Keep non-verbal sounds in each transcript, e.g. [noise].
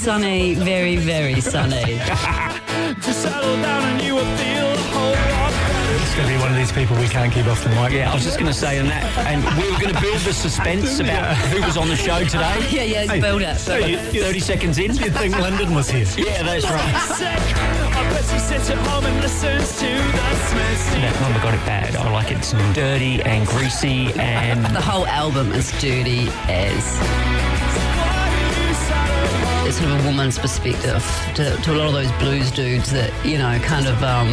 Sunny, very, very sunny. [laughs] to settle down and you will feel a whole lot better. It's going to be one of these people we can't keep off the mic. Yeah, I was just going to say on that, and we were going to build the suspense about who was on the show [laughs] today. [laughs] Yeah, yeah, it's build up. So, 30 seconds in. You'd think London was here. Yeah, that's right. Sick. I bet she sits at home and listens to the Smiths. That number got it bad. I like it It's dirty and greasy and The whole album is dirty as it's sort of a woman's perspective to, to a lot of those blues dudes that, you know, kind of, um,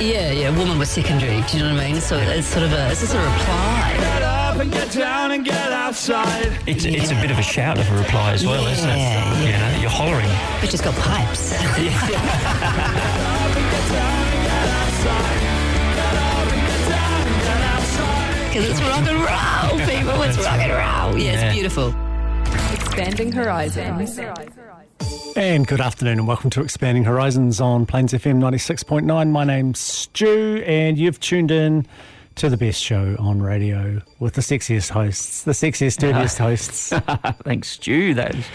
yeah, yeah, woman was secondary. Do you know what I mean? So it's sort of a, it's just a reply. Get up and get down and get outside. it's it's a bit of a shout of a reply as well, isn't it? Yeah, You know, you're hollering. But she's got pipes. [laughs] Because it's rock and roll, people. It's rock and roll. Yeah, Yeah. it's beautiful. Expanding horizons. And good afternoon and welcome to Expanding Horizons on Plains FM 96.9. My name's Stu and you've tuned in to the best show on radio with the sexiest hosts, the sexiest, dirtiest [laughs] hosts. Thanks, Stu. That is,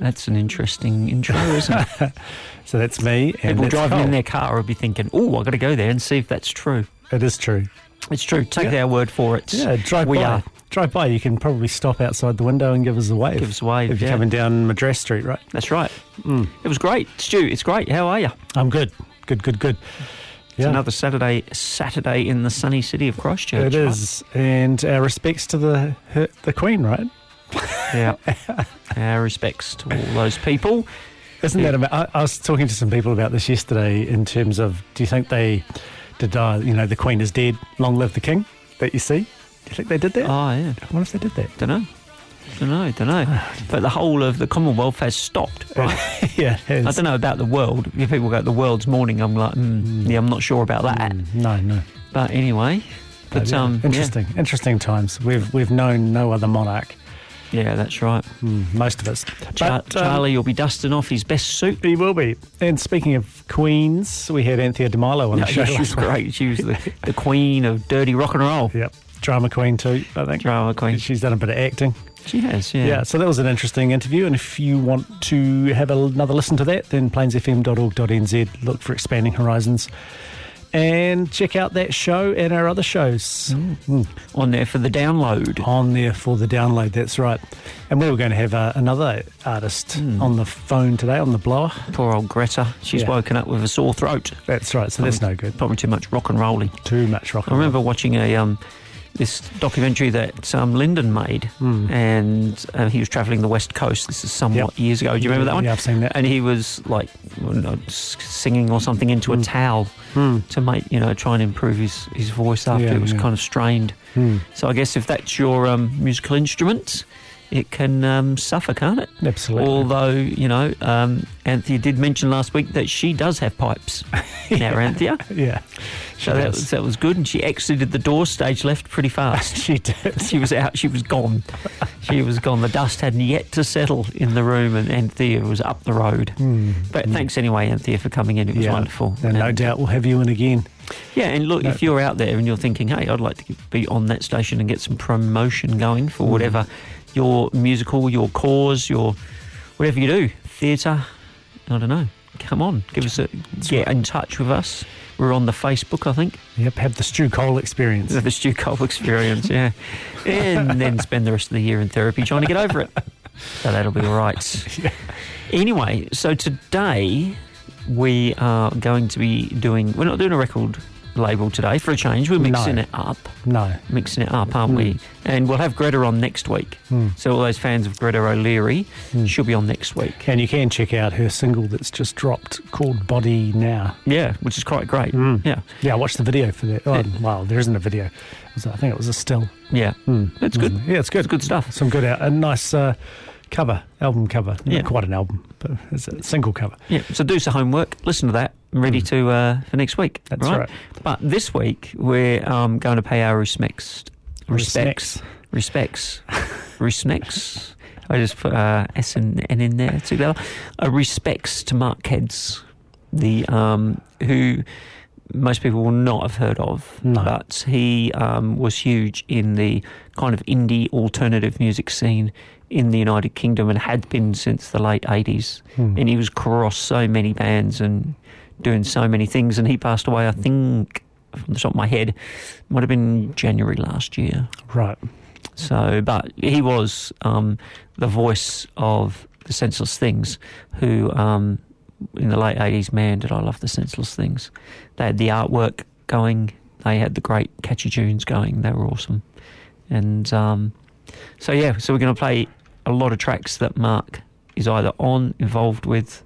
that's an interesting intro, isn't it? [laughs] So that's me. And People that's driving in their car will be thinking, oh, I've got to go there and see if that's true. It is true. It's true. Take Yeah. our word for it. Yeah, drive we by. are. Drive by. You can probably stop outside the window and give us a wave. Give us a wave, If you're yeah. coming down Madras Street, right? That's right. Mm. It was great. Stu, it's great. How are you? I'm good. Good, good, good. It's another Saturday Saturday in the sunny city of Christchurch. It is. right? and our respects to the her, the Queen, right? Yeah. [laughs] Our respects to all those people. Isn't that? Ama- I, I was talking to some people about this yesterday. In terms of, do you think they did? Uh, you know, the Queen is dead. Long live the King. That you see. Do you think they did that? Oh, yeah. I wonder if they did that. Don't know. Don't know. Don't know. But the whole of the Commonwealth has stopped, [laughs] right? yeah. it I don't know about the world. If people go, the world's mourning, I'm like, mm, yeah, I'm not sure about that. Mm, no, no. But anyway, but But, yeah, um, yeah. interesting, interesting times. We've we've known no other monarch. Yeah, that's right. Mm, most of us. Char- But, um, Charlie will be dusting off his best suit. He will be. And speaking of queens, we had Anthea De Milo on No, the show. she was great. She was the, the queen of dirty rock and roll. Yep. Drama queen too, I think. Drama queen. She's done a bit of acting. She has, yeah. Yeah. so that was an interesting interview. And if you want to have another listen to that, then plainsfm.org.nz, look for Expanding Horizons. And check out that show and our other shows Mm. On there for the download. on there for the download. That's right. And we were going to have uh, another artist Hmm. on the phone today, on the blower. Poor old Greta. She's Yeah. woken up with a sore throat. That's right. So that's no good. Probably too much rock and rolling. Too much rock. I remember watching a um, this documentary that um, Lyndon made, Hmm. and uh, he was travelling the west coast. This is somewhat years ago. Do you remember that one? Yeah, I've seen that. And he was like know, singing or something into Hmm. a towel to make you know try and improve his, his voice after Yeah, it was yeah. kind of strained. Hmm. So I guess if that's your um, musical instrument, it can um, suffer, can't it? Absolutely. Although you know, um, Anthea did mention last week that she does have pipes. [laughs] Now, Anthea. Yeah. So that was, that was good, and she exited the door stage left pretty fast. [laughs] She did. she was out. She was gone. [laughs] She was gone. The dust hadn't yet to settle in the room, and Anthea was up the road. But thanks anyway, Anthea, for coming in. It was Hmm. yeah. wonderful. And no And- doubt we'll have you in again. Yeah, and look, No. if you're out there and you're thinking, hey, I'd like to be on that station and get some promotion going for whatever your musical, your cause, your whatever you do, theatre, I don't know. Come on, give us a get in touch with us. We're on the Facebook, I think. Yep. Have the Stu Cole experience. The Stu Cole experience, yeah. And then spend the rest of the year in therapy trying to get over it. So that'll be all right. [laughs] Anyway, so today we are going to be doing, we're not doing a record label today for a change. We're mixing No. it up, No. mixing it up, aren't we? Mm. And we'll have Greta on next week. Mm. So all those fans of Greta O'Leary, mm. she'll be on next week. And you can check out her single that's just dropped called Body Now. Yeah, which is quite great. Yeah, Yeah, I watched the video for that. Oh, well, there isn't a video. Was, I think it was a still. yeah, it's good. Yeah, it's good. It's good stuff. Some good, out, a nice uh, cover, album cover. Yeah. Not quite an album, but it's a single cover. Yeah, so do some homework, listen to that, ready to uh, for next week. Mm. That's right. But this week we're um, going to pay our respects, respects, respects, respects. [laughs] I just put uh, S and N in there together. Uh, respects to Mark Keds, the um, who most people will not have heard of, No. but he um, was huge in the kind of indie alternative music scene in the United Kingdom and had been since the late 80s. And he was across so many bands and doing so many things. And he passed away, I think, from the top of my head, might have been January last year. Right. So, but he was um, the voice of the Senseless Things, who um, in the late eighties, man, did I love the Senseless Things. They had the artwork going. They had the great catchy tunes going. They were awesome. And um, so, yeah, so we're going to play a lot of tracks that Mark is either on, involved with,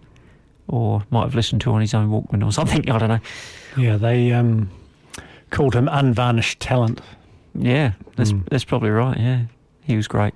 or might have listened to on his own Walkman or something. I don't know. Yeah, they um, called him unvarnished talent. Yeah, that's Mm. that's probably right. Yeah, he was great.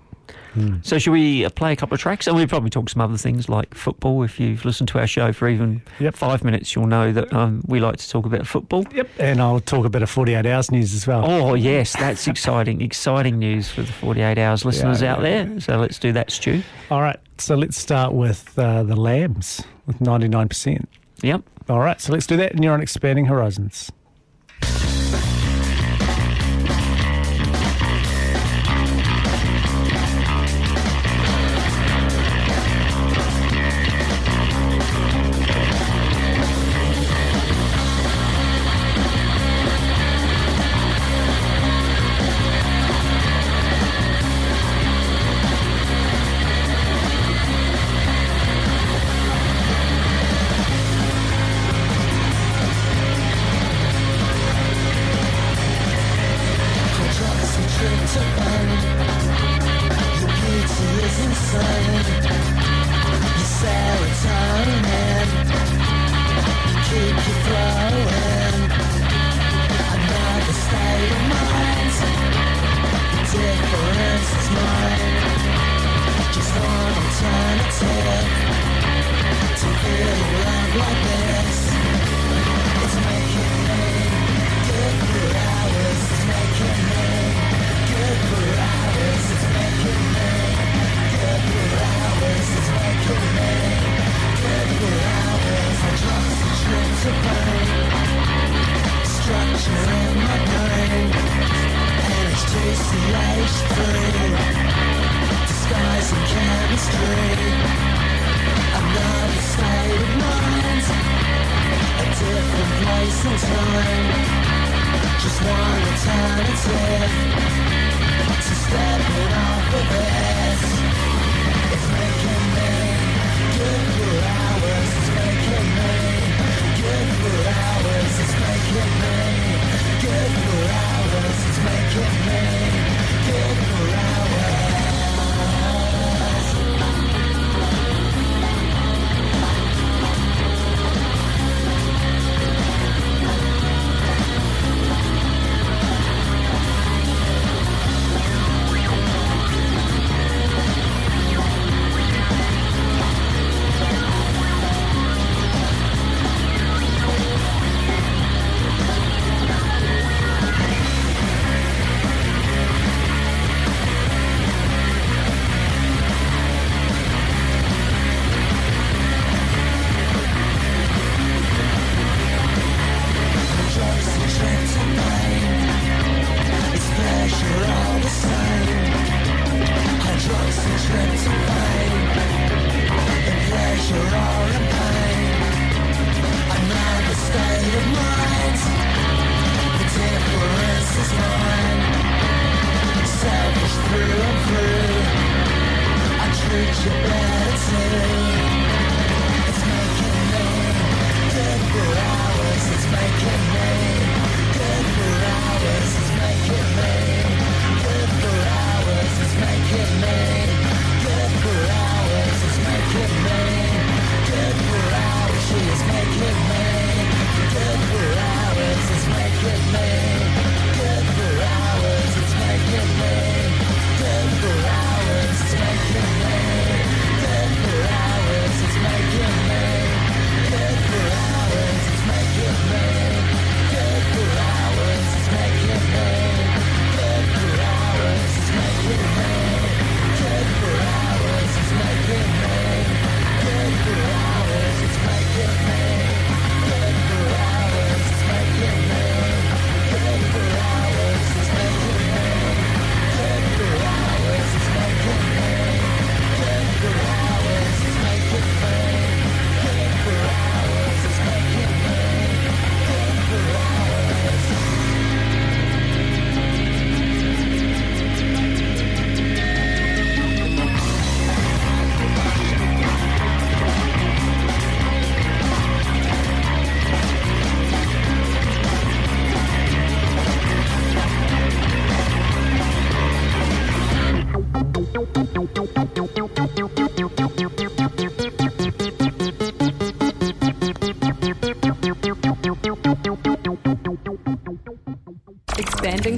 So should we uh, play a couple of tracks, and we'll probably talk some other things like football. If you've listened to our show for even Yep. five minutes, you'll know that um, we like to talk about football. Yep. And I'll talk a bit of 48 Hours news as well. Oh yes, that's exciting! exciting news for the forty-eight hours listeners Yeah, out yeah. there. So let's do that, Stu. All right. So let's start with uh, the Lambs with 99%. Yep. All right. So let's do that. And you're on Expanding Horizons.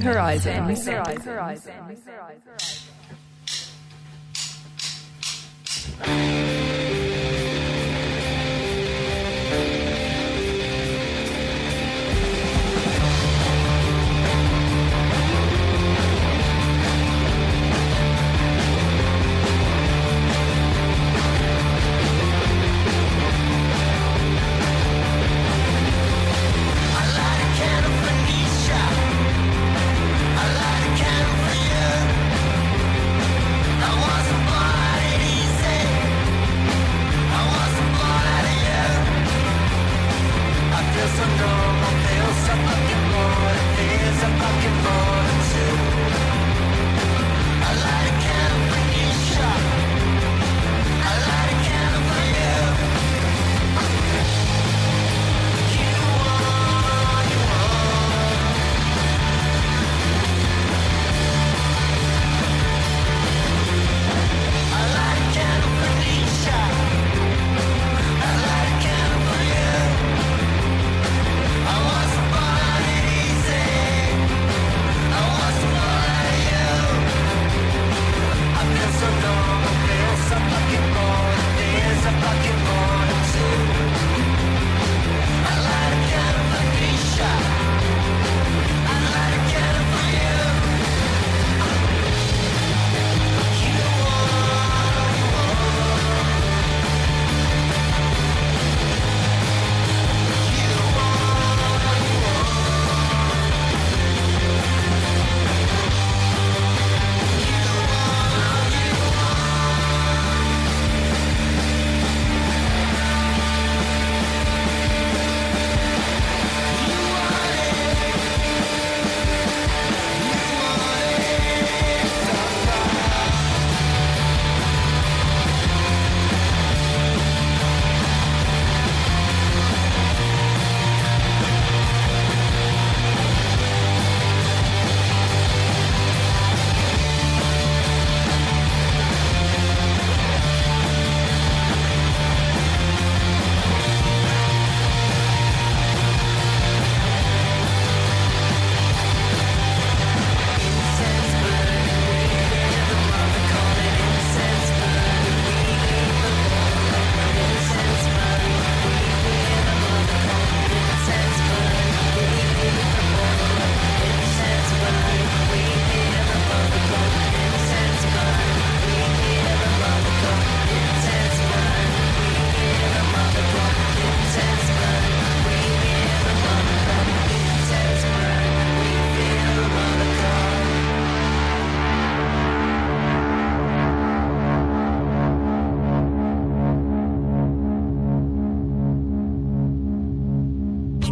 Expanding horizons.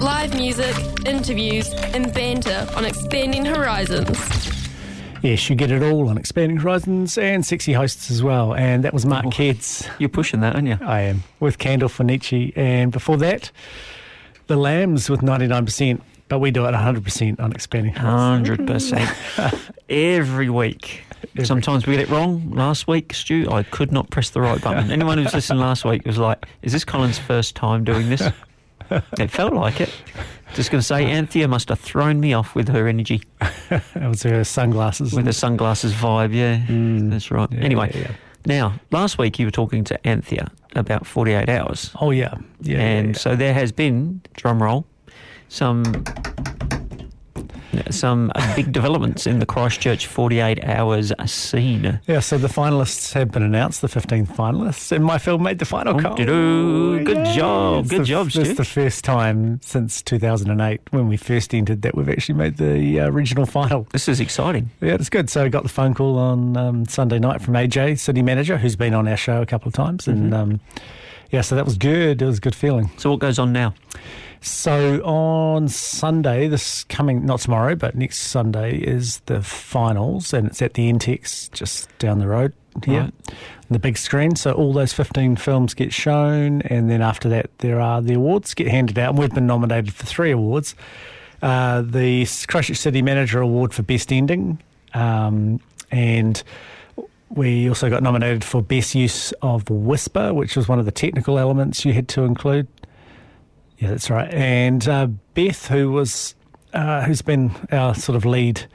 Live music, interviews, and banter on Expanding Horizons. Yes, you get it all on Expanding Horizons and sexy hosts as well. And that was Mark Keds. You're pushing that, aren't you? I am with Candle for Nietzsche. And before that, The Lambs with 99%. But we do it 100% on Expanding Horizons. Hundred percent. [laughs] Every week. Sometimes we get it wrong. Last week, Stu, I could not press the right button. [laughs] Anyone who's listened last week was like, "Is this Colin's first time doing this?" [laughs] [laughs] it felt like it. Just going to say, Anthea must have thrown me off with her energy, [laughs] That was her sunglasses. with the sunglasses vibe. Yeah, mm. that's right. Yeah, anyway, yeah, yeah. now last week you were talking to Anthea about forty-eight hours. Oh, yeah. Yeah. and so there has been drum roll some some big developments in the Christchurch 48 hours scene. yeah. so the finalists have been announced, the 15 finalists, and my film made the final cut. Good job. It's Good the- job, It's Stu. the first time since 2008 when we first entered that we've actually made the uh, regional final. This is exciting. Yeah, it's good. So I got the phone call on um, Sunday night from AJ, city manager, who's been on our show a couple of times, and Mm-hmm. um, yeah, so that was good. It was a good feeling. So what goes on now? So on Sunday, this coming not tomorrow, but next Sunday is the finals, and it's at the EntX just down the road here, Right. the big screen. So all those fifteen films get shown, and then after that, there are the awards get handed out. And we've been nominated for three awards: uh, the Christchurch City Manager Award for Best Ending, um, and we also got nominated for Best Use of Whisper, which was one of the technical elements you had to include. Yeah, that's right. And uh, Beth, who was uh, who's been our sort of lead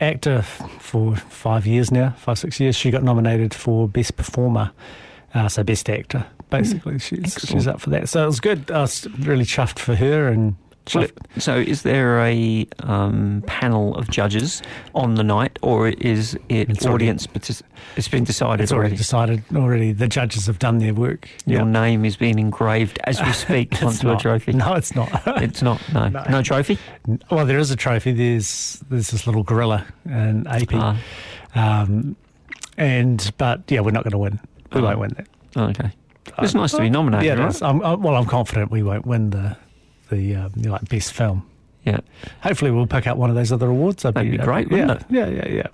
actor for five years now, five, six years. She got nominated for Best Performer, uh, so Best Actor, basically. She's, Excellent. she's up for that. So it was good. I was really chuffed for her and Well, so, is there a um, panel of judges on the night, or is it It's already- audience? partic- it's been decided It's already already. decided already. The judges have done their work. Your Yeah. name is being engraved as we speak [laughs] onto a trophy. No, it's not. [laughs] It's not. No. No. no, trophy. well, there is a trophy. There's there's this little gorilla and AP. Ah, Um, and but yeah, we're not going to win. We Oh. won't win that. okay. It's nice to be nominated, Yeah, right? I'm, I'm, well, I'm confident we won't win the the you know, like best film. Yeah. Hopefully, we'll pick up one of those other awards. I'd That'd be great, yeah, wouldn't it? Yeah, yeah, yeah.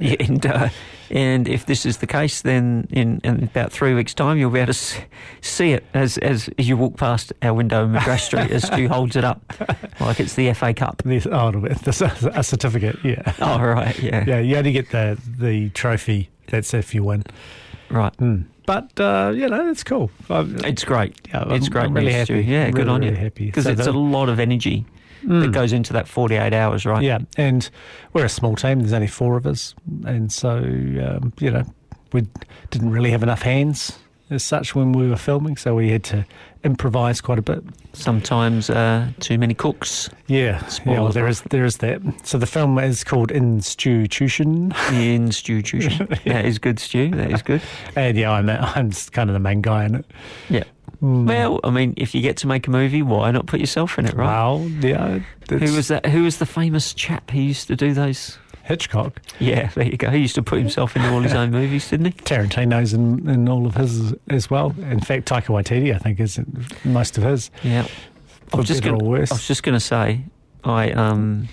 Yeah, [laughs] and uh, and if this is the case, then in, in about three weeks' time, you'll be able to s- see it as as you walk past our window in Madras Street as Stu holds it up [laughs] like it's the FA Cup. Oh, it'll be- [laughs] there's a, a certificate. Yeah, Oh right, yeah, yeah. You only get the the trophy. That's if you win. right. Mm. But uh, you know, it's cool. I'm, It's great. yeah, it's I'm- great. I'm really news, happy. Stu. Yeah, good Really, on you. really happy. because So it's the- a lot of energy that Mm. goes into that forty-eight hours, right? Yeah, and we're a small team. There's only four of us, and so um, you know we didn't really have enough hands as such when we were filming, so we had to improvise quite a bit. Sometimes uh, too many cooks. Yeah, yeah. Well, there is there is that. So the film is called Institution, in institution. [laughs] That is good, Stu. That is good. and yeah, I'm I'm kind of the main guy in it. Yeah. Mm. Well, I mean, if you get to make a movie, why not put yourself in it, right? Well, yeah, Who was that? Who was the famous chap who used to do those? Hitchcock? Yeah, there you go. He used to put himself into all his own [laughs] movies, didn't he? Tarantino's in, in all of his as, well. In fact, Taika Waititi, I think, is most of his. Yeah. I was just gonna. I was just going to say, I um,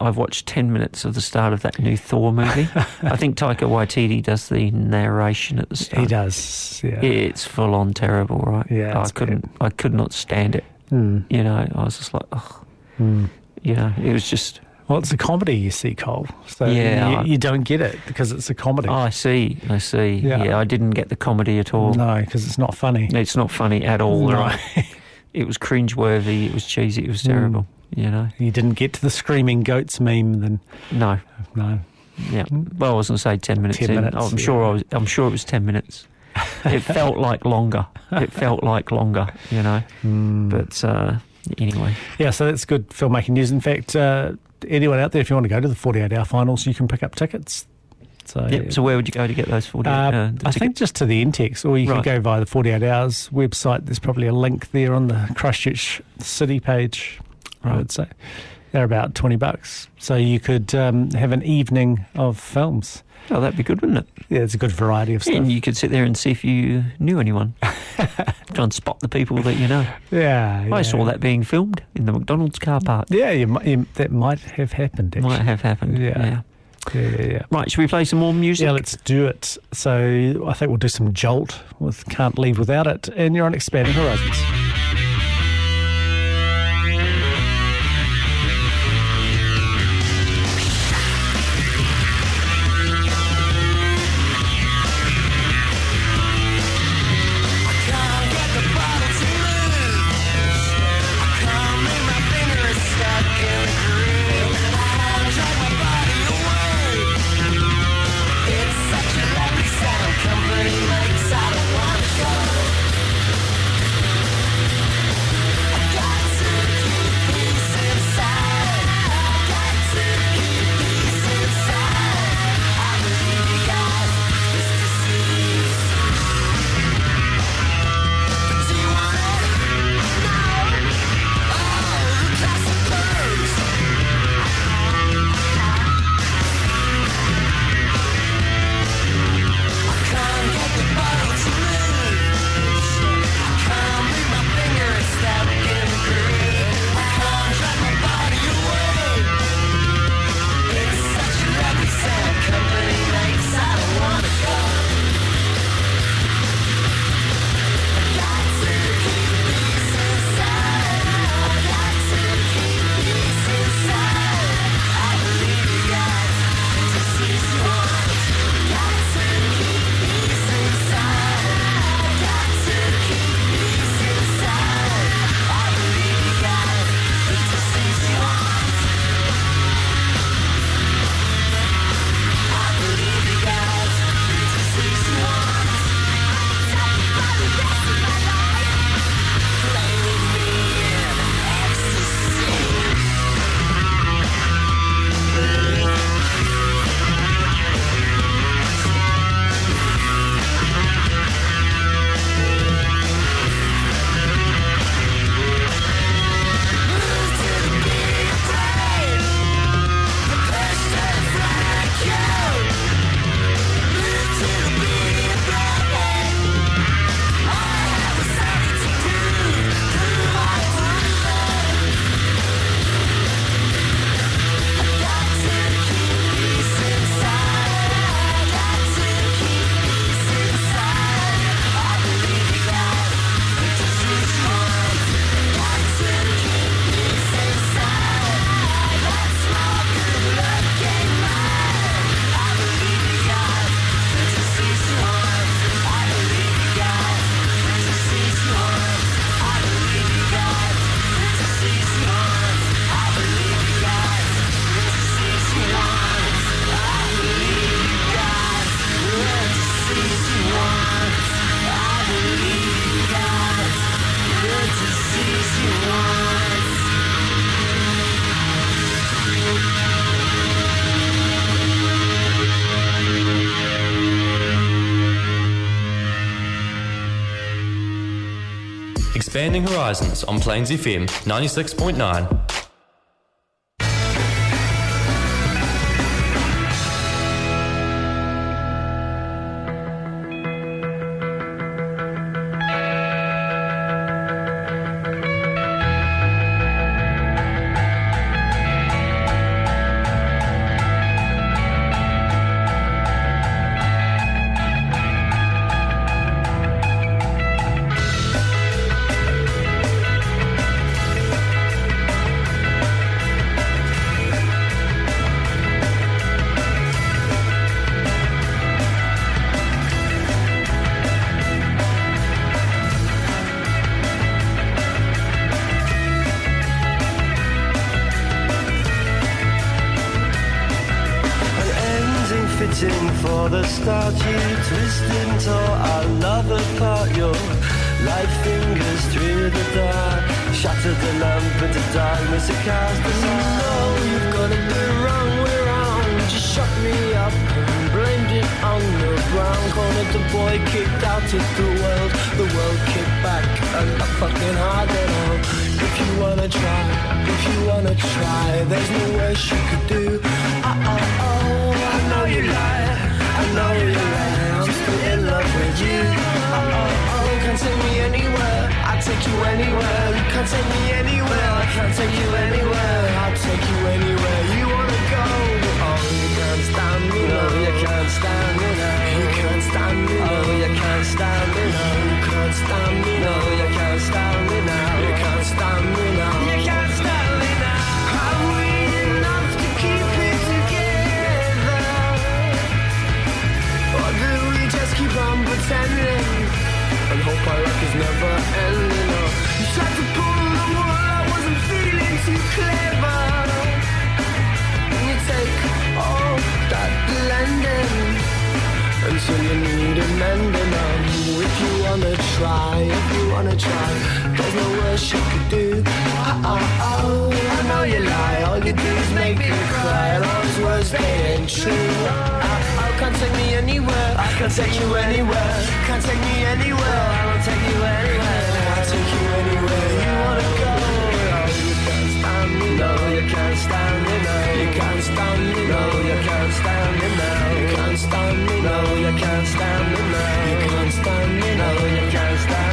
I've watched ten minutes of the start of that new Thor movie. [laughs] I think Taika Waititi does the narration at the start. He does. Yeah. It's full on terrible, right? Yeah, I couldn't. I could not stand it. Hmm. You know, I was just like, oh, Hmm. you know, it was just. Well, it's a comedy, you see, Cole. So Yeah, I- you, you don't get it because it's a comedy. Oh, I see. I see. Yeah. Yeah, I didn't get the comedy at all. No, because it's not funny. It's not funny at all. No. right? [laughs] It was cringeworthy. It was cheesy. It was Mm. You know. You didn't get to the screaming goats meme, then No. no. Yeah. Well, I was going to say ten minutes. 10 in. minutes, I'm sure. I was. I'm sure it was ten minutes. It [laughs] felt like longer. It felt like longer. You know. Hmm. But uh, anyway, Yeah, so that's good filmmaking news. In fact, uh, anyone out there, if you want to go to the 48 hour finals, you can pick up tickets. So, yep. So where would you go to get those forty? uh, uh, I think just to the EntX, or you Right. can go via the 48 Hours website. There's probably a link there on the Christchurch City page, I would say. They're about 20 bucks. So you could um, have an evening of films. Oh, that'd be good, wouldn't it? Yeah, it's a good variety of stuff. And you could sit there and see if you knew anyone. [laughs] Try and spot the people that you know. yeah, I yeah. saw that being filmed in the McDonald's car park. Yeah, you, you, that might have happened. Actually. Might have happened. Yeah. yeah. Yeah, yeah, yeah. Right, should we play some more music? Yeah, let's do it. So I think we'll do some Jolt with Can't Leave Without It. And you're on Expanding Horizons. Expanding Horizons on Plains FM 96.9. try, there's no worse you could do. Oh, oh, oh, I know you lie, all you do is make me cry. And all those words they ain't true. Oh, oh, can't take me anywhere. I can't take you anywhere. Can't take me anywhere. I won't take you anywhere. I'll take you anywhere you wanna go. You can't stand me, no, you can't stand me, no, you can't stand me, no, you can't stand me, no, you can't stand me, no, you can't stand me, no, you can't stand me, no, you can't stand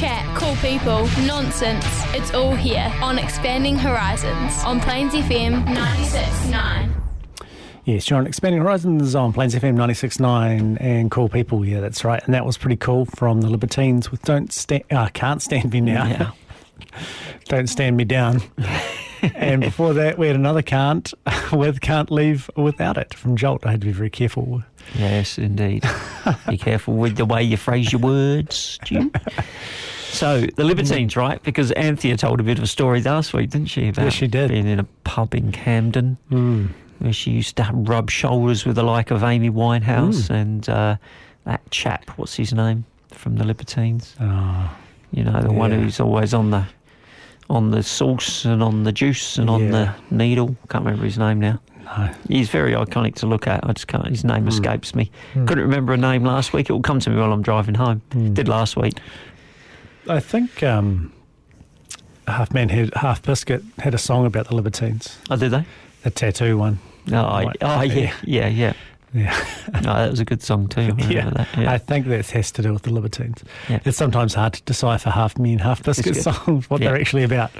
chat, cool people, nonsense. It's all here on Expanding Horizons on Plains FM 96.9. Yes, you're on Expanding Horizons on Plains FM 96.9 and Cool People. Yeah, that's right. And that was pretty cool from the Libertines with Don't Stand, uh, Can't Stand Me Now. Yeah. [laughs] Don't Stand Me Down. [laughs] and before that, we had another Can't [laughs] with Can't Leave Without It from Jolt. I had to be very careful. Yes, indeed. Be careful with the way you phrase your words, Stu. So, the Libertines, right? Because Anthea told a bit of a story last week, didn't she? About Yes, she did. Being in a pub in Camden hmm. where she used to rub shoulders with the like of Amy Winehouse hmm. and uh, that chap, what's his name, from the Libertines? Oh, You know, the one who's always on the on the sauce and on the juice and on Yeah. the needle. Can't remember his name now. no. He's very iconic to look at. I just can't. His name escapes me. Couldn't remember a name last week. It will come to me while I'm driving home. Hmm. Did last week. I think um, Half Man, had, Half Biscuit had a song about the Libertines, Oh, did they? the tattoo one. Oh, I- oh yeah, yeah, yeah. Yeah. No, [laughs] that was a good song too. I [laughs] Yeah. Yeah. I think that has to do with the Libertines. Yeah. It's sometimes hard to decipher half me and half biscuit songs, what Yeah. they're actually about.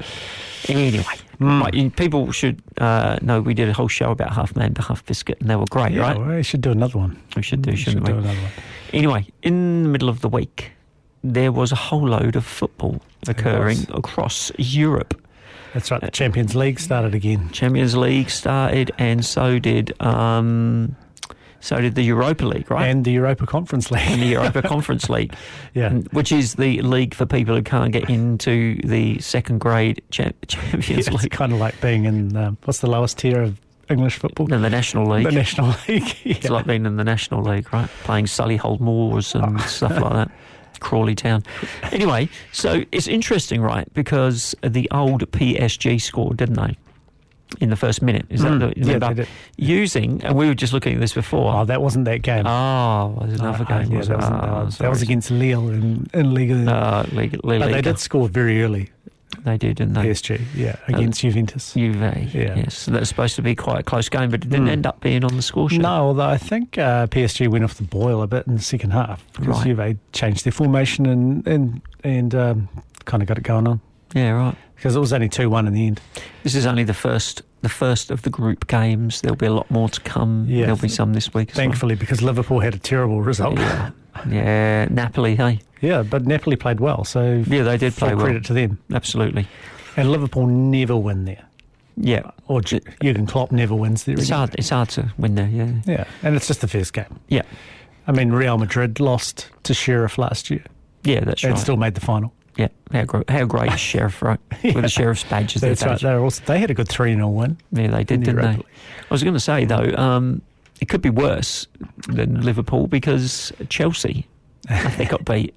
Anyway, Hmm. right, you- people should uh, know we did a whole show about Half Man, Half Biscuit, and they were great, yeah, right? well, we should do another one. We should do, We shouldn't should we? do another one. Anyway, in the middle of the week, there was a whole load of football occurring across Europe. That's right. The Champions League started again. Champions League started, and so did um, so did the Europa League, right? And the Europa Conference League. And the [laughs] Europa Conference League, yeah. which is the league for people who can't get into the second grade cha- Champions Yeah, it's League kind of like being in um, what's the lowest tier of English football? In the National League. The National [laughs] League. It's like being in the National League, right? Playing Solihull Moors and stuff like that. [laughs] Crawley Town. Anyway, so it's interesting, right? Because the old PSG scored, didn't they? In the first minute. Is that Mm, the yeah, remember? they did. Using, and we were just looking at this before. Oh, that wasn't that game. Oh, there's another Uh, game. yeah, was that, wasn't, Oh, that, that was against Lille in, in Liga. Uh, League, League, but they did score very early. They did, didn't they? PSG, yeah, against Juventus. Juve, Yeah. yes. So that's supposed to be quite a close game, but it didn't Mm. end up being on the score sheet. No, although I think uh, PSG went off the boil a bit in the second half because Right. Juve changed their formation and and and um, kind of got it going on Yeah, right. because it was only two one in the end. This is only the first the first of the group games. There'll be a lot more to come. Yeah. There'll be some this week as well. Thankfully, because Liverpool had a terrible result. Yeah. [laughs] yeah, Napoli, hey. Yeah, but Napoli played well, so Yeah, they did play well. credit to them. Absolutely. And Liverpool never win there, Yeah. or Ju- Jurgen Klopp never wins there. It's again. hard it's hard to win there, yeah. Yeah, and it's just the first game. Yeah. I mean, Real Madrid lost to Sheriff last year Yeah, that's and right. still made the final. Yeah. How, gro- how great is Sheriff, right? [laughs] With the Sheriff's badge as their That's right. They also they had a good three 0 win. Yeah, they did, didn't they? I was going to say, though, um, it could be worse than Liverpool because Chelsea, they got beat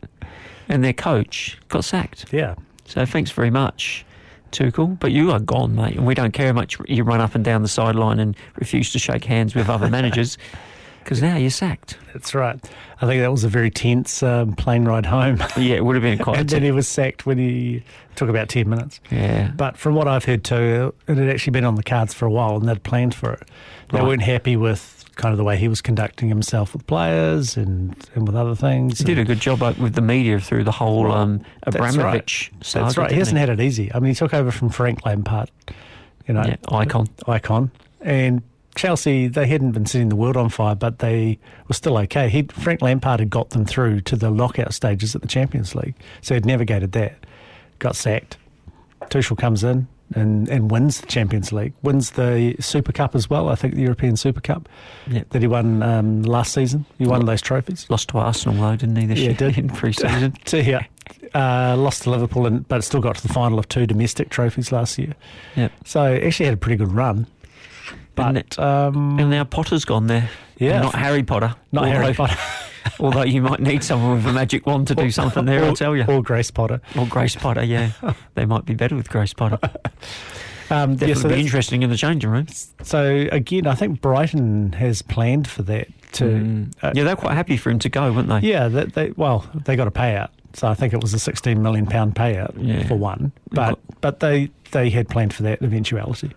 and their coach got sacked. Yeah, So thanks very much, Tuchel. But you are gone, mate, and we don't care how much you run up and down the sideline and refuse to shake hands with other managers [laughs] because now you're sacked. that's right. I think that was a very tense um, plane ride home. [laughs] Yeah, it would have been quite. [laughs] and then he was sacked when he took about 10 minutes. yeah, But from what I've heard too, it had actually been on the cards for a while and they'd planned for it. They Right. weren't happy with kind of the way he was conducting himself with players and, and with other things. he did a good job with the media through the whole um, That's Abramovich right. saga. That's right. He hasn't had it easy. I mean, he took over from Frank Lampard, you know, Yeah, icon. icon. And Chelsea, they hadn't been setting the world on fire, but they were still okay. He, Frank Lampard had got them through to the knockout stages at the Champions League, so he'd navigated that. Got sacked. Tuchel comes in and, and wins the Champions League, wins the Super Cup as well. I think the European Super Cup Yeah. that he won um, last season. He won those trophies. Lost to Arsenal though, didn't he? This Yeah, year did. in pre-season. [laughs] to, yeah, uh, lost to Liverpool, and, but still got to the final of two domestic trophies last year. Yep. So actually had a pretty good run. And But it- um, And now Potter's gone there. Yeah. Not Harry Potter. not although, Harry Potter, [laughs] Although you might need someone with a magic wand to do something there, or, I'll tell you. or Grace Potter. Or Grace Potter, yeah. [laughs] they might be better with Grace Potter. [laughs] Um, yeah, Definitely so, be interesting in the changing room. so again, I think Brighton has planned for that. To Mm. uh, yeah, they're quite happy for him to go, weren't they? yeah, that they well, they got a payout. So I think it was a sixteen million pound payout Yeah. for one, but but they they had planned for that eventuality.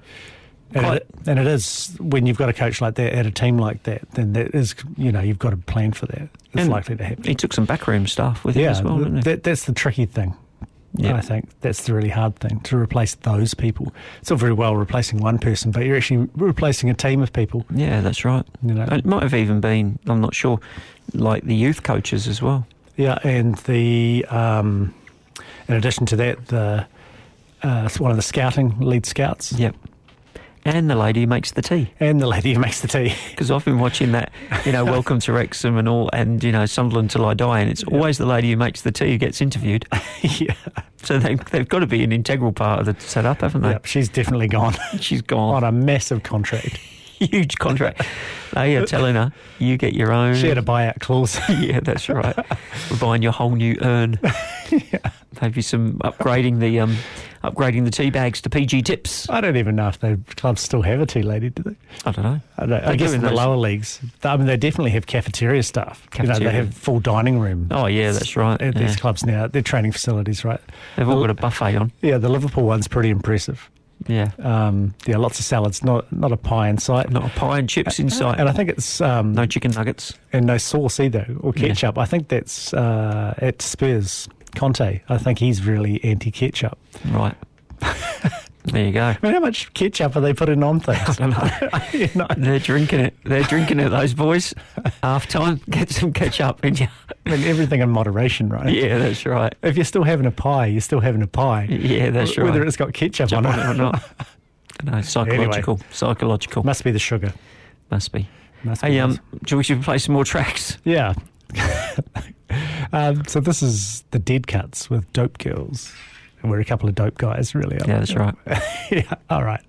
And it, and it is when you've got a coach like that at a team like that, then that is you know you've got to plan for that. It's And likely to happen. He took some backroom staff with him as well, didn't he? that, that's the tricky thing. Yeah. I think that's the really hard thing to replace those people. It's all very well replacing one person, but you're actually replacing a team of people. yeah, that's right. You know, It might have even been, I'm not sure, like the youth coaches as well. yeah, and the um, in addition to that, the uh, one of the scouting lead scouts Yep. And the lady who makes the tea. and the lady who makes the tea. [laughs] Because I've been watching that, you know, Welcome to Wrexham and all, and, you know, Sunderland Till I Die, and it's always the lady who makes the tea who gets interviewed. [laughs] yeah, So they, they've got to be an integral part of the setup, haven't they? Yep, she's definitely gone [laughs] she's gone. On a massive contract. Huge contract. they are telling her, you get your own. She had a buyout clause. yeah, that's right. We're buying your whole new urn. Maybe some upgrading the um, upgrading the tea bags to PG tips. I don't even know if the clubs still have a tea lady, do they? I don't know. I, don't, I guess in in the those- lower leagues, I mean, they definitely have cafeteria staff. You know, they have full dining room. Oh yeah, that's right. At Yeah. these clubs now, they're training facilities, right? They've all got a buffet on. Yeah, the Liverpool one's pretty impressive. Yeah, Um, yeah, lots of salads, not not a pie in sight. not a pie and chips inside. And I think it's um, no chicken nuggets. and no sauce either or Yeah. ketchup. I think that's uh, at Spurs. Conte, I think he's really anti-ketchup. Right. There you go. [laughs] I mean, how much ketchup are they putting on things? [laughs] You know, They're drinking it. They're drinking it, those boys. Half time, get some ketchup in you. I mean, everything in moderation, right? Yeah, that's right. If you're still having a pie, you're still having a pie. Yeah, that's W- Whether it's got ketchup, on on it or not. [laughs] No, psychological. Psychological. Must be the sugar. Must be. Must be Hey, um, those. should we should play some more tracks? Yeah. Um, so this is the Deadcats with Dope Girls. And we're a couple of dope guys, really. Yeah, that's right. [laughs] yeah, all right.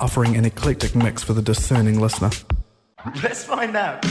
Offering an eclectic mix for the discerning listener. Let's find out.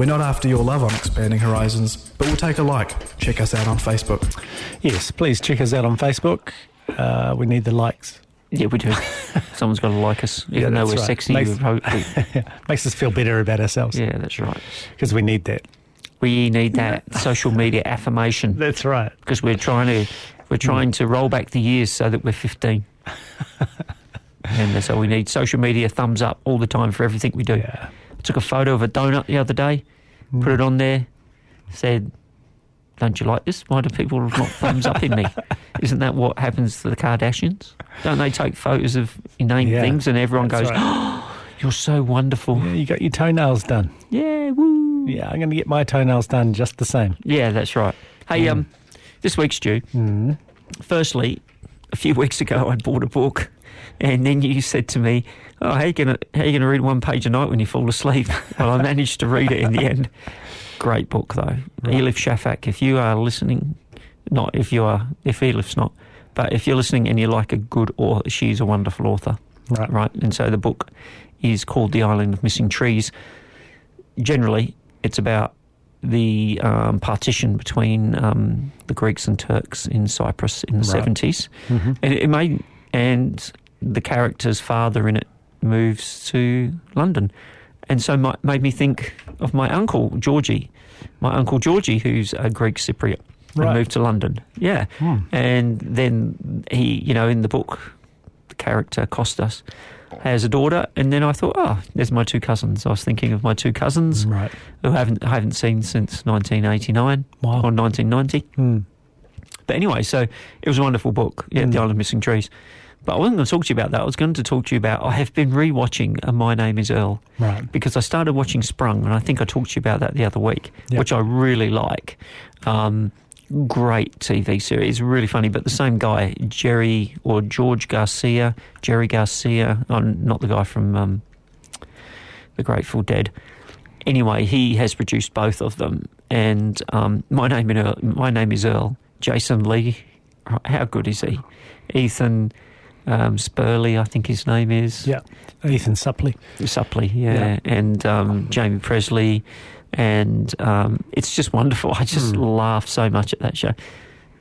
We're not after your love on Expanding Horizons, but we'll take a like. Check us out on Facebook. Yes, please check us out on Facebook. Uh, we need the likes. Yeah, we do. [laughs] Someone's got to like us, Yeah, even though we're right. sexy. Makes- we hope we- Makes us feel better about ourselves. yeah, that's right. Because we need that. We need that social media affirmation That's right. because we're trying to we're trying to roll back the years so that we're 15. [laughs] and so we need social media thumbs up all the time for everything we do. Yeah. Took a photo of a donut the other day, put it on there, said, "Don't you like this? Why do people not thumbs up in me?" [laughs] Isn't that what happens to the Kardashians? Don't they take photos of inane Yeah, things and everyone goes, right. "Oh, you're so wonderful." Yeah, you got your toenails done. Yeah, woo. Yeah, I'm going to get my toenails done just the same. Yeah, that's right. Hey, um, this week's Stu. Mm. Firstly, a few [laughs] weeks ago, I bought a book, and then you said to me, "Oh, how you gonna how you gonna read one page a night when you fall asleep?" [laughs] well, I managed to read it in the end. Great book, though. Elif Shafak. If you are listening, not if you are, if Elif's not, but if you're listening and you like a good author, she's a wonderful author, Right. right? And so the book is called The Island of Missing Trees. Generally, it's about the um, partition between um, the Greeks and Turks in Cyprus in the Right. 70s. Mhm. And it made, and the character's father in it moves to London. And so my, made me think of my uncle, Georgie. My uncle Georgie, who's a Greek Cypriot, and moved to London. Yeah. Hmm. And then he, you know, in the book, the character Costas has a daughter. And then I thought, oh, there's my two cousins. I was thinking of my two cousins Right. who I haven't, I haven't seen since 1989 Wow. or 1990. Hmm. But anyway, so it was a wonderful book, yeah, Mm. The Island of Missing Trees. But I wasn't going to talk to you about that. I was going to talk to you about. I have been rewatching uh, My Name Is Earl Right. because I started watching Sprung, and I think I talked to you about that the other week, Yep. which I really like. Um, great TV series, really funny. But the same guy, Jerry or George Garcia, Jerry Garcia, I'm not the guy from um, The Grateful Dead. Anyway, he has produced both of them, and um, my name Earl, my name is Earl. Jason Lee, how good is he? Ethan um, Spurley, I think his name is. Yeah. Ethan Suplee. Suplee, yeah, Yeah. and um, Jaime Pressly, and um, it's just wonderful. [laughs] I just Hmm. laugh so much at that show.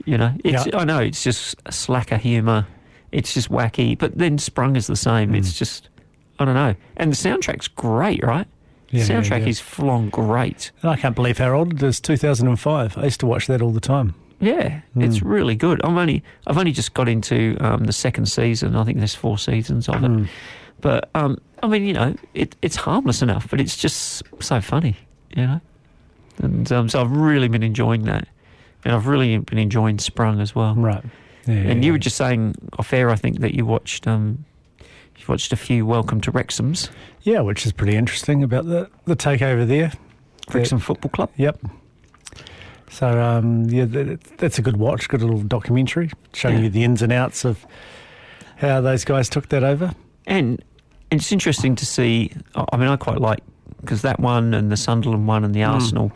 You know, it's Yeah. I know it's just slacker humour. It's just wacky, but then Sprung is the same. It's Hmm. just I don't know, and the soundtrack's great, right? Yeah, the soundtrack yeah. is full on great. And I can't believe how old it is. 2005. I used to watch that all the time. Yeah, it's really good. I'm only I've only just got into um, the second season. I think there's four seasons of it. Hmm. But um, I mean, you know, it, it's harmless enough, but it's just so funny, you know. And um, so I've really been enjoying that, and I've really been enjoying Sprung as well. Right. Yeah, and yeah. you were just saying off air, I think that you watched um, you watched a few Welcome to Wrexham's Yeah, which is pretty interesting about the, the takeover there. Wrexham Football Club. Yep. So um, yeah, that's a good watch. Good little documentary showing Yeah. you the ins and outs of how those guys took that over. And it's interesting to see. I mean, I quite like because that one and the Sunderland one and the Hmm. Arsenal,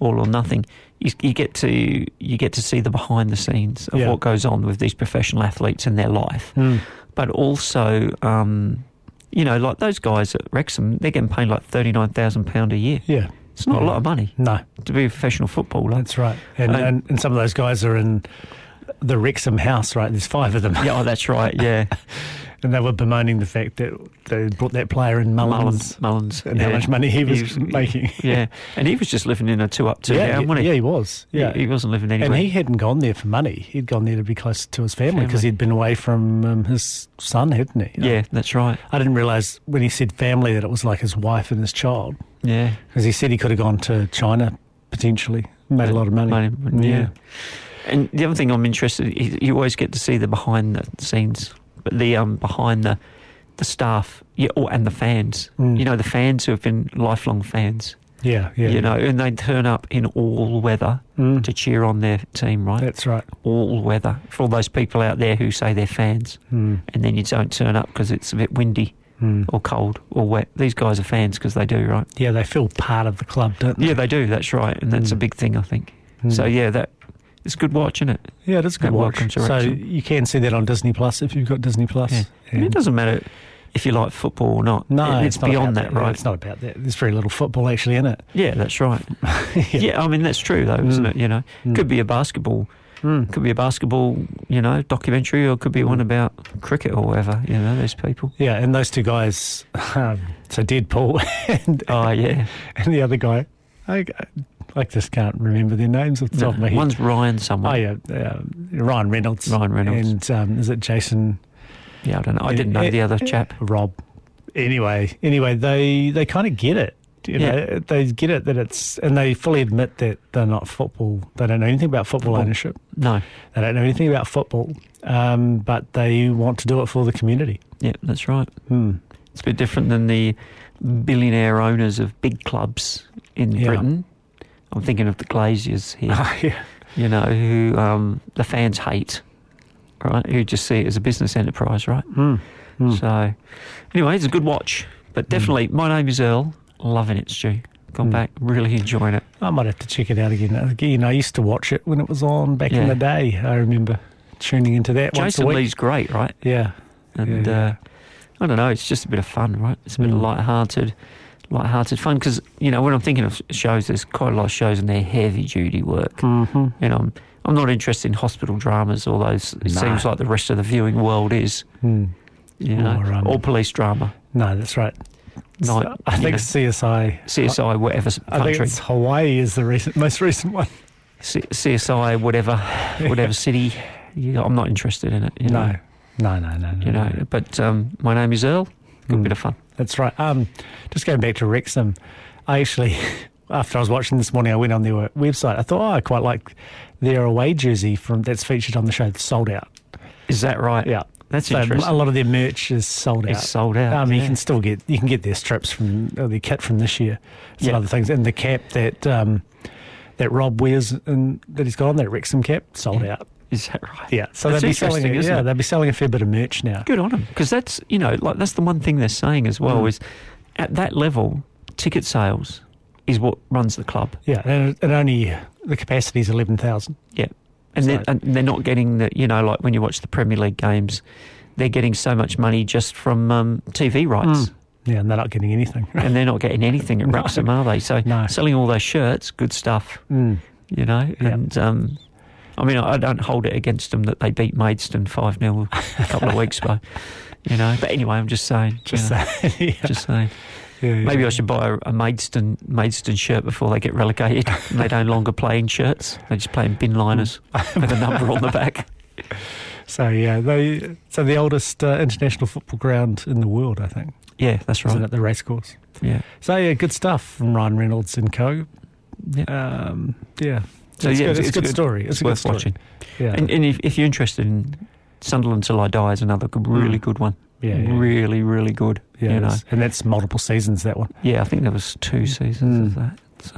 all or nothing. You, you get to you get to see the behind the scenes of Yeah. what goes on with these professional athletes in their life, Mm. but also, um, you know, like those guys at Wrexham, they're getting paid like thirty nine thousand pound a year. Yeah. It's not a lot of money No, to be a professional footballer. that's right. And, Um, and and some of those guys are in the Wrexham house, right? There's five of them. yeah, oh, that's right. Yeah, [laughs] And they were bemoaning the fact that they brought that player in Mullins, Mullins, Mullins, and yeah. how much money he was He [laughs] making. yeah, and he was just living in a two up, two yeah, down, yeah, wasn't he? yeah, he was. Yeah, he, wasn't living anywhere. and he hadn't gone there for money. He'd gone there to be close to his family because he'd been away from um, his son, hadn't he? yeah, that's right. I didn't realise when he said family that it was like his wife and his child Yeah, because he said he could have gone to China potentially, made a lot of money. Money, yeah. And the other thing I'm interested, you you always get to see the behind the scenes, the um behind the the staff, yeah, or, and the fans. Mm. You know, the fans who have been lifelong fans. yeah, yeah. You know, and they turn up in all weather Mm. to cheer on their team, right? that's right. all weather for all those people out there who say they're fans, Mm. and then you don't turn up because it's a bit windy Mm. or cold or wet. These guys are fans because they do, right? Yeah, they feel part of the club, don't they? Yeah, they do. That's right, and that's a Mm. big thing, I think. Mm. So yeah, that it's good watch, isn't it? yeah, it is a good That watch. So you can see that on Disney Plus if you've got Disney Plus. Yeah. I mean, it doesn't matter. if you like football or not. No, It- it's, not beyond about that, right? It's not about that. There's very little football actually in it. Yeah, that's right. [laughs] yeah. I mean that's true though, isn't Mm. it? You know, could be a basketball, could be a basketball, you know, documentary, or could be Mm. one about cricket or whatever. You know, those people. Yeah, and those two guys, [laughs] um, so Deadpool [laughs] and, Oh yeah, and the other guy, I, I just can't remember their names off the top of my head. one's Ryan someone. Oh yeah, um, Ryan Reynolds. Ryan Reynolds. And um, is it Jason? Yeah, I don't know. I didn't know Eh, the other chap. Rob. Anyway, anyway, they they kind of get it. You Yeah. know, they get it that it's, and they fully admit that they're not football. They don't know anything about football Football. ownership. No. They don't know anything about football, um, but they want to do it for the community. Yeah, that's right. Hmm. It's a bit different than the billionaire owners of big clubs in Yeah. Britain. I'm thinking of the Glazers here. [laughs] yeah. you know, who um, the fans hate, right? Who just see it as a business enterprise, right? Hmm. Hmm. So, anyway, it's a good watch. But definitely, my name is Earl. Loving it, Stu. Gone Hmm. back, really enjoying it. I might have to check it out again. Again, I used to watch it when it was on back in the day. I remember tuning into that once a Jason week. Lee's great, right? Yeah. And Yeah, Uh, I don't know, it's just a bit of fun, right? It's a bit of Mm. light-hearted, light-hearted fun. Because you know, when I'm thinking of shows, there's quite a lot of shows and they're heavy-duty work. Mm-hmm. You know, I'm, I'm not interested in hospital dramas. Although it No. seems like the rest of the viewing world is. Hmm. You know, Or, um, or police drama. No, that's right. Night, So, I think know, CSI. CSI, whatever s- I think it's Hawaii is the recent, most recent one. C- CSI, whatever, [laughs] whatever city. You know, I'm not interested in it. You know, No, no, no, no, no. you know. no. But um, my name is Earl. Good Mm. bit of fun. That's right. Um, just going back to Wrexham, I actually, [laughs] after I was watching this morning, I went on their website. I thought, oh, I quite like their away jersey from that's featured on the show. Sold out. Is that right? Yeah, That's so interesting. a lot of their merch is sold out. It's sold out. Um, You can still get you can get their strips from or their kit from this year. Some Yeah. other things, and the cap that um, that Rob wears and that he's got on that Wrexham cap sold Yeah. out. Is that right? Yeah, so That's they'll be selling Yeah, it? they'll be selling a fair bit of merch now. Good on them because that's you know like that's the one thing they're saying as well Mm. is at that level ticket sales is what runs the club. Yeah, and, and only the capacity is eleven thousand. Yeah, and So- they're, and they're not getting the you know like when you watch the Premier League games, they're getting so much money just from um, TV rights. Yeah, and they're not getting anything. And they're not getting anything at [laughs] No. Wrexham, are they? So No. selling all those shirts, good stuff, Mm. you know. Yeah. And um, I mean, I don't hold it against them that they beat Maidstone five 0 a couple of [laughs] weeks ago, you know. But anyway, I'm just saying, Just you know, saying. [laughs] yeah. just saying. Yeah, yeah. Maybe I should buy a, a Maidstone Maidstone shirt before they get relegated. and [laughs] they no longer play in shirts; they just play in bin liners with a number on the back. So yeah, they so the oldest uh, international football ground in the world, I think, Yeah, that's right. isn't it? The racecourse. Yeah, So yeah, good stuff from Ryan Reynolds and Co. yeah. Um, yeah, So it's yeah, good. it's, It's, a good, good. story. It's, It's a good worth story. watching. Yeah, And, and if, if you're interested in Sunderland Till I Die, is another good, really Mm. good one. yeah, yeah, really, really good. yeah, you know. and that's multiple seasons. That one. Yeah, I think there was two seasons of Mm. that. So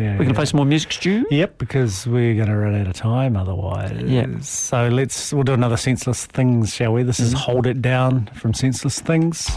Yeah, we can yeah. play some more music, Stu. Yep, because we're going to run out of time otherwise. Yeah. So let's we'll do another senseless things, shall we? This is Mhm. hold it down from senseless things.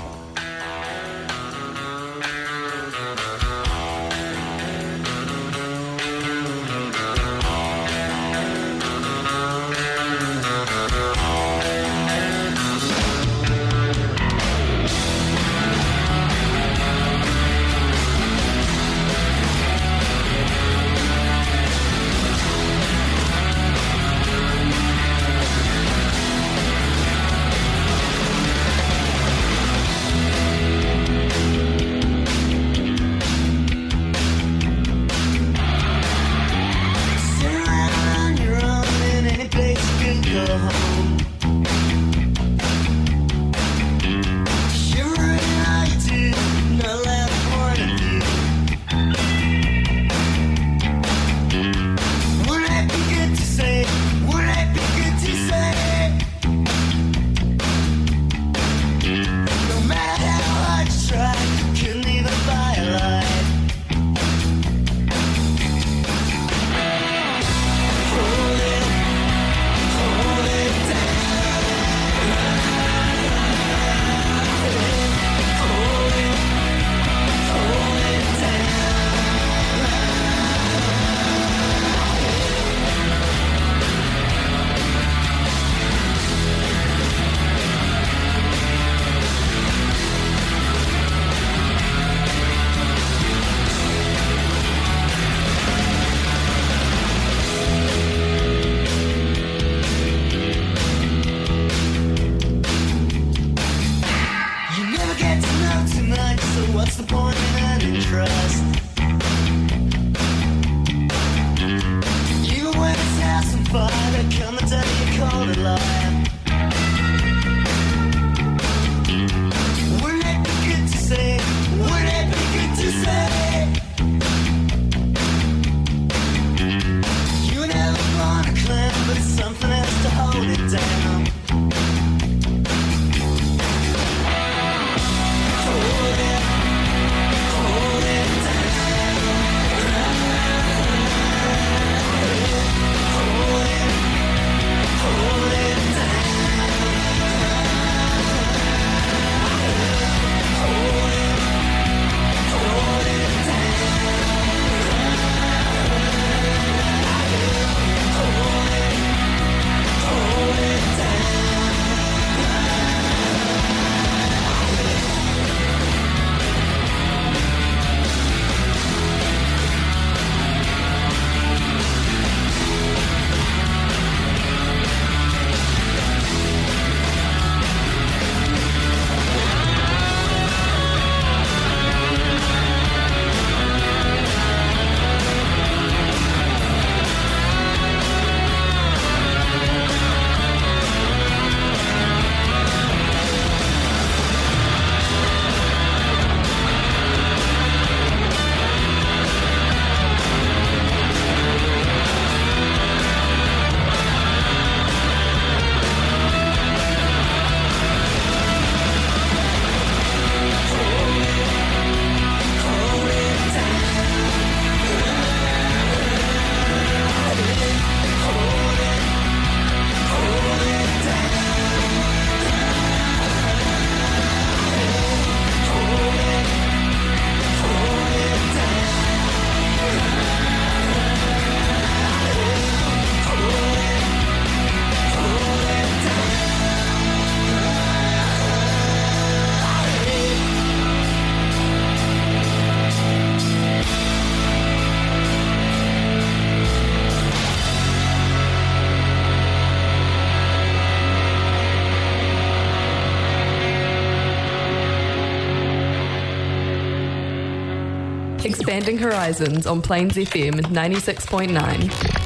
Expanding Horizons on Plains FM 96.9.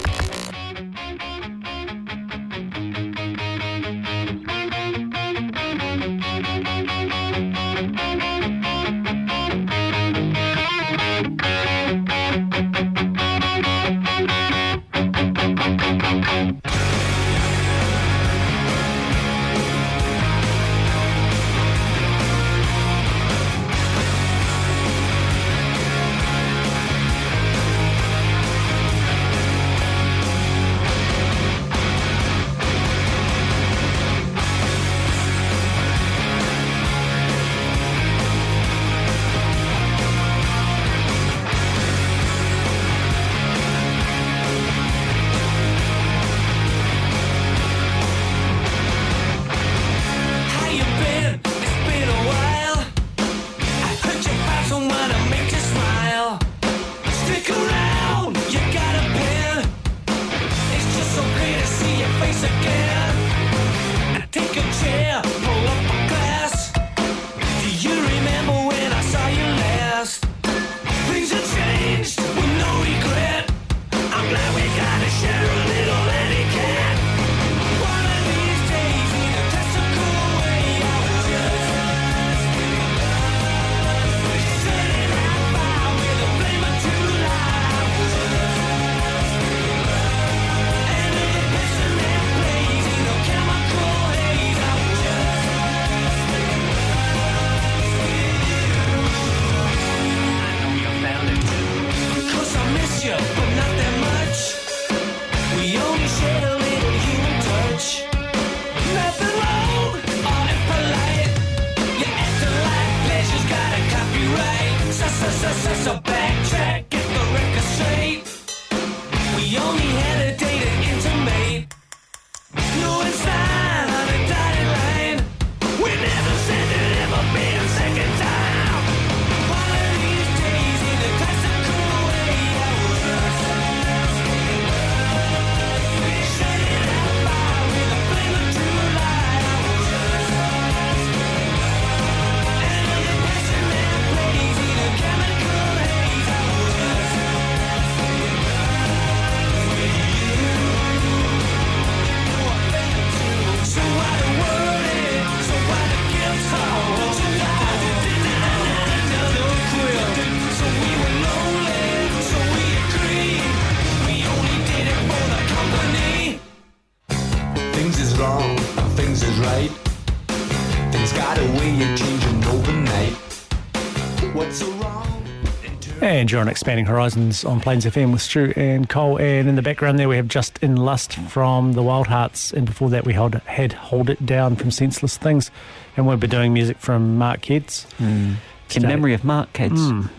And you're on Expanding Horizons on Plains FM with Stu and Cole. And in the background there, we have Just in Lust from the Wild Hearts. And before that, we hold, had Hold It Down from Senseless Things. And we'll be doing music from Mark Keds. In memory of Mark Keds. Mm,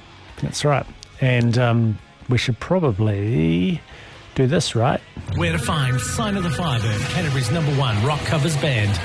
that's right. And um, we should probably do this, right? Where to find Sign of the Firebird, Canterbury's number one rock covers band.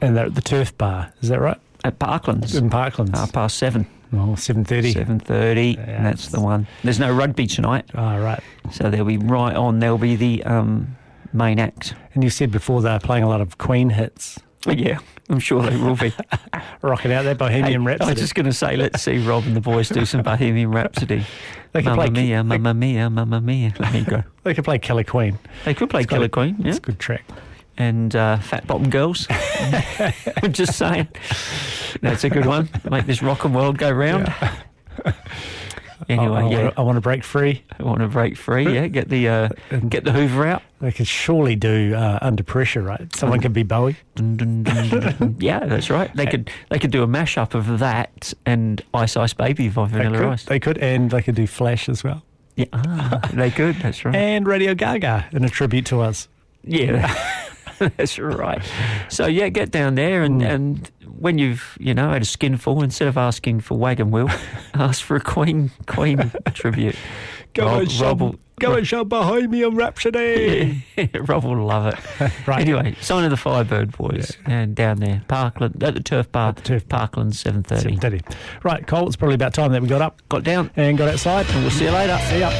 And they're at the Turf Bar. Is that right? At Parklands. In Parklands. Half past seven. Oh, 7.30. Seven thirty. That's the one. There's no rugby tonight. Ah, right. So they'll be right on. They'll be the um, main act. And you said before they're playing a lot of Queen hits. Oh, yeah, I'm sure they will be. [laughs] Rocking out that Bohemian Hey, I Rhapsody. was just going to say, let's see Rob and the boys do some Bohemian Rhapsody. [laughs] They can Mamma play- mia, mamma mia, mamma mia. Let me go. [laughs] They could play Killer Queen. They could play It's Killer a- Queen, yeah. It's a good track. And uh, Fat Bottom Girls. I'm [laughs] [laughs] just saying. That's a good one. Make this rock and world go round. [laughs] Anyway, I, I yeah. Want to, I want to break free. I want to break free, yeah. Get the uh, get the Hoover out. They could surely do uh, Under Pressure, right? Someone could be Bowie. Dun, dun, dun, dun, dun. yeah, that's right. They could they could do a mashup of that and Ice Ice Baby by They Vanilla could, Ice. they could, and they could do Flash as well. Yeah, ah, they could. That's right. And Radio Gaga in a tribute to us. Yeah, [laughs] that's right. So yeah, get down there and, Mm. and when you've you know had a skinful, instead of asking for wagon wheel, [laughs] ask for a Queen Queen tribute. [laughs] Go Rob, and show, Rob go and show Bohemian Rhapsody. Rob will love it. Right. Anyway, sign of the Firebird boys and down there, Parkland at the Turf Bar, Turf Parkland, seven thirty. 7:30. Right, Cole, it's probably about time that we got up, Got down, and got outside. and we'll see you later. See ya.